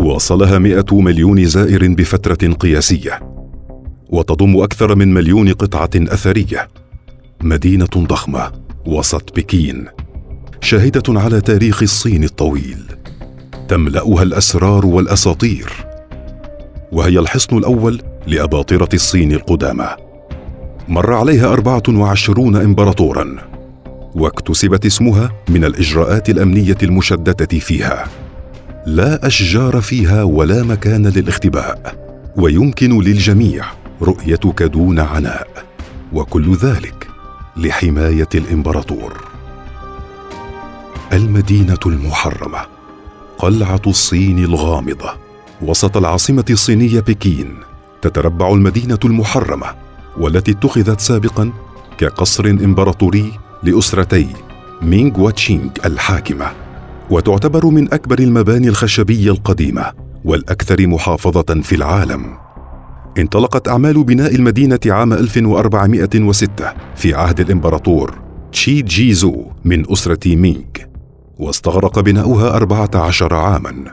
وصلها مئة مليون زائر بفترة قياسية. وتضم أكثر من مليون قطعة أثرية. مدينة ضخمة وسط بكين. شاهدة على تاريخ الصين الطويل. تملأها الأسرار والأساطير. وهي الحصن الأول لأباطرة الصين القدامى. مر عليها أربعة وعشرون إمبراطورا. واكتسبت اسمها من الإجراءات الأمنية المشددة فيها. لا أشجار فيها ولا مكان للاختباء ويمكن للجميع رؤيتك دون عناء وكل ذلك لحماية الإمبراطور. المدينة المحرمة قلعة الصين الغامضة وسط العاصمة الصينية بكين تتربع المدينة المحرمة والتي اتخذت سابقا كقصر إمبراطوري لأسرتي مينغ وتشينغ الحاكمة. وتعتبر من أكبر المباني الخشبية القديمة والأكثر محافظة في العالم. انطلقت أعمال بناء المدينة عام 1406 في عهد الإمبراطور تشي جيزو من أسرة مينغ واستغرق بناؤها 14 عاما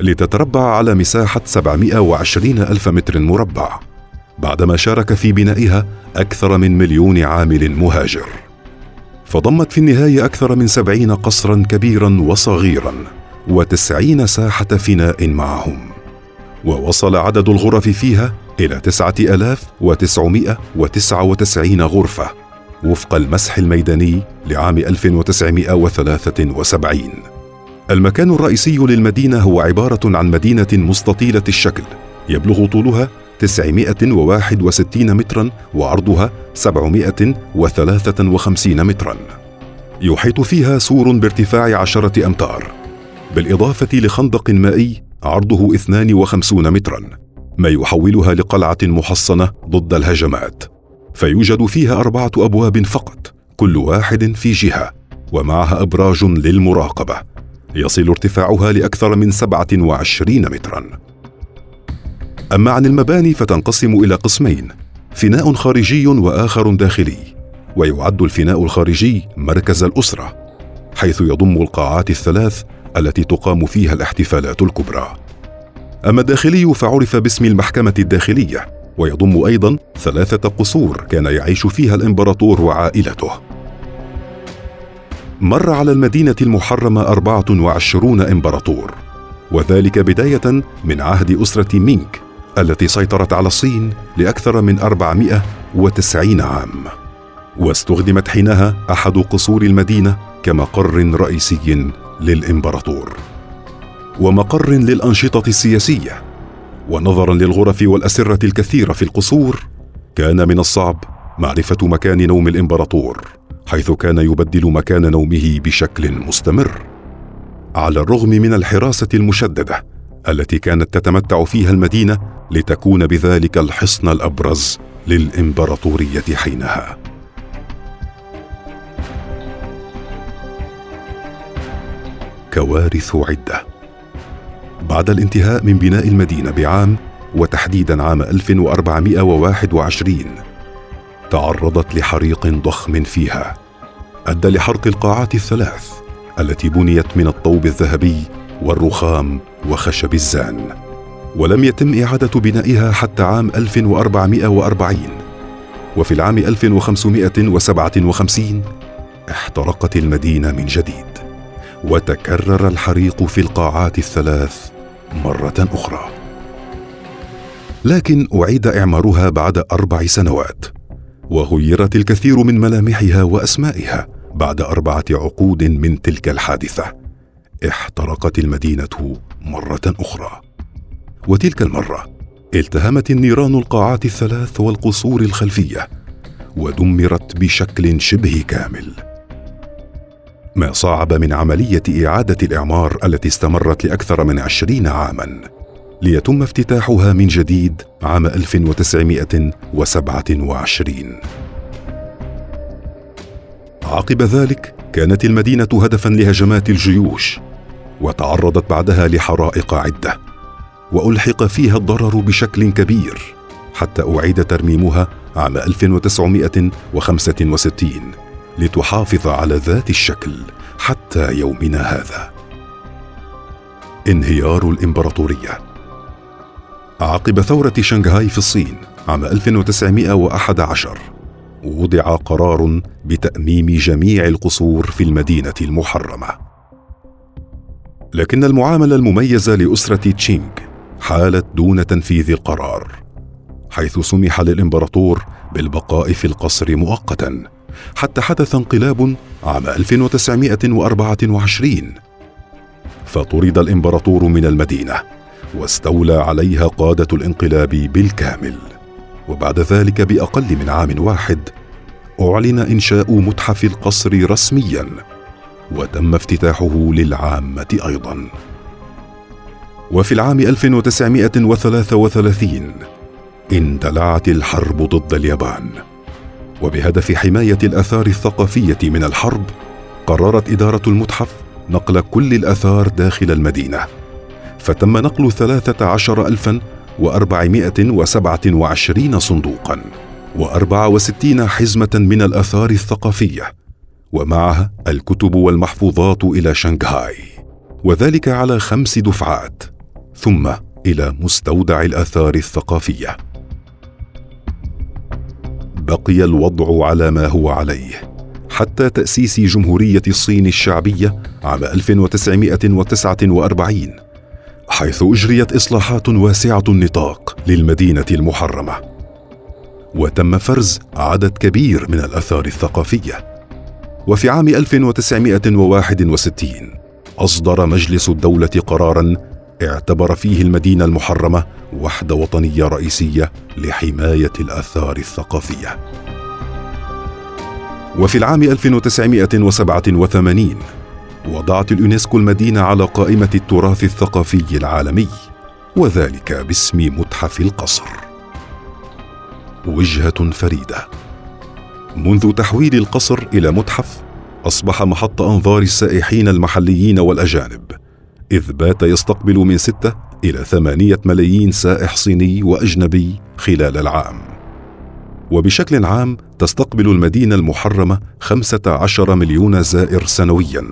لتتربع على مساحة 720 ألف متر مربع بعدما شارك في بنائها أكثر من مليون عامل مهاجر. فضمت في النهاية أكثر من سبعين قصرا كبيرا وصغيرا وتسعين ساحة فناء معهم. ووصل عدد الغرف فيها إلى تسعة ألاف وتسعمائة وتسعة وتسعين غرفة وفق المسح الميداني لعام 1973 المكان الرئيسي للمدينة هو عبارة عن مدينة مستطيلة الشكل يبلغ طولها 961 مترا وعرضها 753 مترا. يحيط فيها سور بارتفاع عشرة أمتار. بالإضافة لخندق مائي عرضه 52 مترا. ما يحولها لقلعة محصنة ضد الهجمات. فيوجد فيها أربعة أبواب فقط كل واحد في جهة ومعها أبراج للمراقبة. يصل ارتفاعها لأكثر من 27 مترا. أما عن المباني فتنقسم إلى قسمين فناء خارجي وآخر داخلي ويعد الفناء الخارجي مركز الأسرة حيث يضم القاعات الثلاث التي تقام فيها الاحتفالات الكبرى. أما الداخلي فعرف باسم المحكمة الداخلية ويضم أيضا ثلاثة قصور كان يعيش فيها الإمبراطور وعائلته. مر على المدينة المحرمة أربعة وعشرون إمبراطور وذلك بداية من عهد أسرة مينك. التي سيطرت على الصين لأكثر من 490 عام. واستخدمت حينها أحد قصور المدينة كمقر رئيسي للإمبراطور. ومقر للأنشطة السياسية. ونظرا للغرف والأسرة الكثيرة في القصور كان من الصعب معرفة مكان نوم الإمبراطور حيث كان يبدل مكان نومه بشكل مستمر. على الرغم من الحراسة المشددة التي كانت تتمتع فيها المدينة لتكون بذلك الحصن الأبرز للإمبراطورية حينها. كوارث عدة. بعد الانتهاء من بناء المدينة بعام وتحديدا عام 1421 تعرضت لحريق ضخم فيها. أدى لحرق القاعات الثلاث التي بنيت من الطوب الذهبي والرخام وخشب الزان ولم يتم إعادة بنائها حتى عام 1440 وفي العام 1557 احترقت المدينة من جديد وتكرر الحريق في القاعات الثلاث مرة أخرى. لكن أعيد إعمارها بعد أربع سنوات وغيرت الكثير من ملامحها وأسمائها بعد أربعة عقود من تلك الحادثة. احترقت المدينة مرة أخرى. وتلك المرة التهمت النيران القاعات الثلاث والقصور الخلفية ودمرت بشكل شبه كامل. ما صعب من عملية إعادة الإعمار التي استمرت لأكثر من عشرين عاما ليتم افتتاحها من جديد عام 1927 عقب ذلك كانت المدينة هدفا لهجمات الجيوش وتعرضت بعدها لحرائق عدة وألحق فيها الضرر بشكل كبير حتى أعيد ترميمها عام 1965 لتحافظ على ذات الشكل حتى يومنا هذا. انهيار الإمبراطورية. عقب ثورة شنغهاي في الصين عام 1911 وضع قرار بتأميم جميع القصور في المدينة المحرمة. لكن المعاملة المميزة لأسرة تشينغ حالت دون تنفيذ القرار حيث سمح للإمبراطور بالبقاء في القصر مؤقتا حتى حدث انقلاب عام 1924 فطرد الإمبراطور من المدينة واستولى عليها قادة الانقلاب بالكامل. وبعد ذلك بأقل من عام واحد أعلن إنشاء متحف القصر رسميا وتم افتتاحه للعامة أيضا. وفي العام 1933 اندلعت الحرب ضد اليابان. وبهدف حماية الآثار الثقافية من الحرب قررت إدارة المتحف نقل كل الآثار داخل المدينة. فتم نقل ثلاثة عشر الفا وأربعمائة وسبعة وعشرين صندوقا وأربعة وستين حزمة من الآثار الثقافية. ومعها الكتب والمحفوظات إلى شنغهاي وذلك على خمس دفعات ثم إلى مستودع الآثار الثقافية. بقي الوضع على ما هو عليه حتى تأسيس جمهورية الصين الشعبية عام 1949 حيث أجريت إصلاحات واسعة النطاق للمدينة المحرمة. وتم فرز عدد كبير من الآثار الثقافية. وفي عام 1961 أصدر مجلس الدولة قرارا اعتبر فيه المدينة المحرمة وحدة وطنية رئيسية لحماية الآثار الثقافية. وفي العام 1987 وضعت اليونسكو المدينة على قائمة التراث الثقافي العالمي وذلك باسم متحف القصر. وجهة فريدة منذ تحويل القصر إلى متحف أصبح محط أنظار السائحين المحليين والأجانب إذ بات يستقبل من ستة إلى ثمانية ملايين سائح صيني وأجنبي خلال العام. وبشكل عام تستقبل المدينة المحرمة خمسة عشر مليون زائر سنويا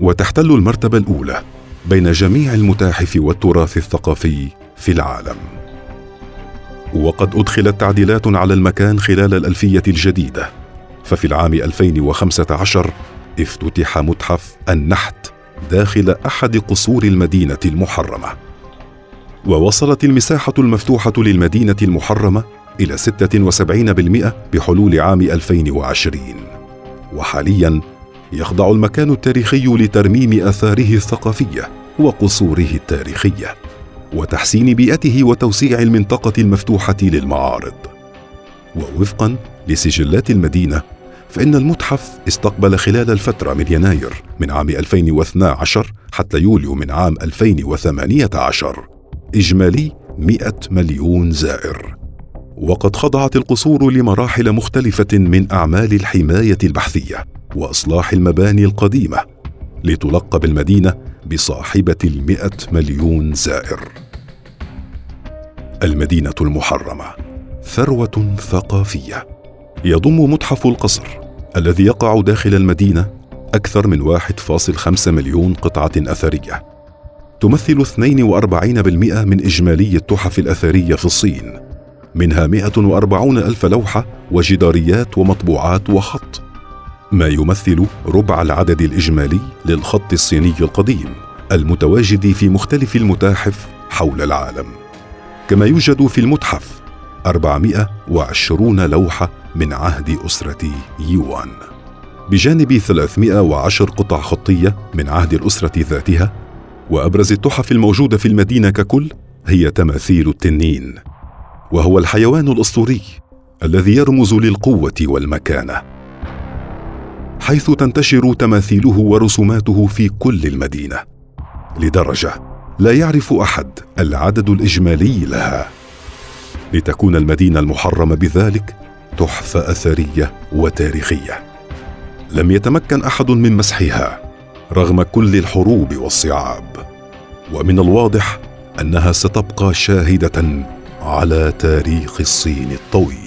وتحتل المرتبة الأولى بين جميع المتاحف والتراث الثقافي في العالم. وقد أدخلت تعديلات على المكان خلال الألفية الجديدة. ففي العام 2015 افتتح متحف النحت داخل أحد قصور المدينة المحرمة. ووصلت المساحة المفتوحة للمدينة المحرمة إلى 76% بحلول عام 2020 وحاليا يخضع المكان التاريخي لترميم آثاره الثقافية وقصوره التاريخية. وتحسين بيئته وتوسيع المنطقة المفتوحة للمعارض. ووفقا لسجلات المدينة فإن المتحف استقبل خلال الفترة من يناير من عام 2012 حتى يوليو من عام 2018 إجمالي 100 مليون زائر. وقد خضعت القصور لمراحل مختلفة من أعمال الحماية البحثية وإصلاح المباني القديمة لتلقب المدينة بصاحبة المئة مليون زائر. المدينة المحرمة ثروة ثقافية. يضم متحف القصر الذي يقع داخل المدينة أكثر من 1.5 مليون قطعة أثرية. تمثل 42% من إجمالي التحف الأثرية في الصين. منها 140 ألف لوحة وجداريات ومطبوعات وخط. ما يمثل ربع العدد الإجمالي للخط الصيني القديم المتواجد في مختلف المتاحف حول العالم. كما يوجد في المتحف 420 لوحة من عهد أسرة يوان. بجانب 310 قطع خطية من عهد الأسرة ذاتها وأبرز التحف الموجودة في المدينة ككل هي تماثيل التنين وهو الحيوان الأسطوري الذي يرمز للقوة والمكانة. حيث تنتشر تماثيله ورسوماته في كل المدينة. لدرجة لا يعرف أحد العدد الإجمالي لها. لتكون المدينة المحرمة بذلك تحفه أثرية وتاريخية. لم يتمكن أحد من مسحها رغم كل الحروب والصعاب. ومن الواضح أنها ستبقى شاهدة على تاريخ الصين الطويل.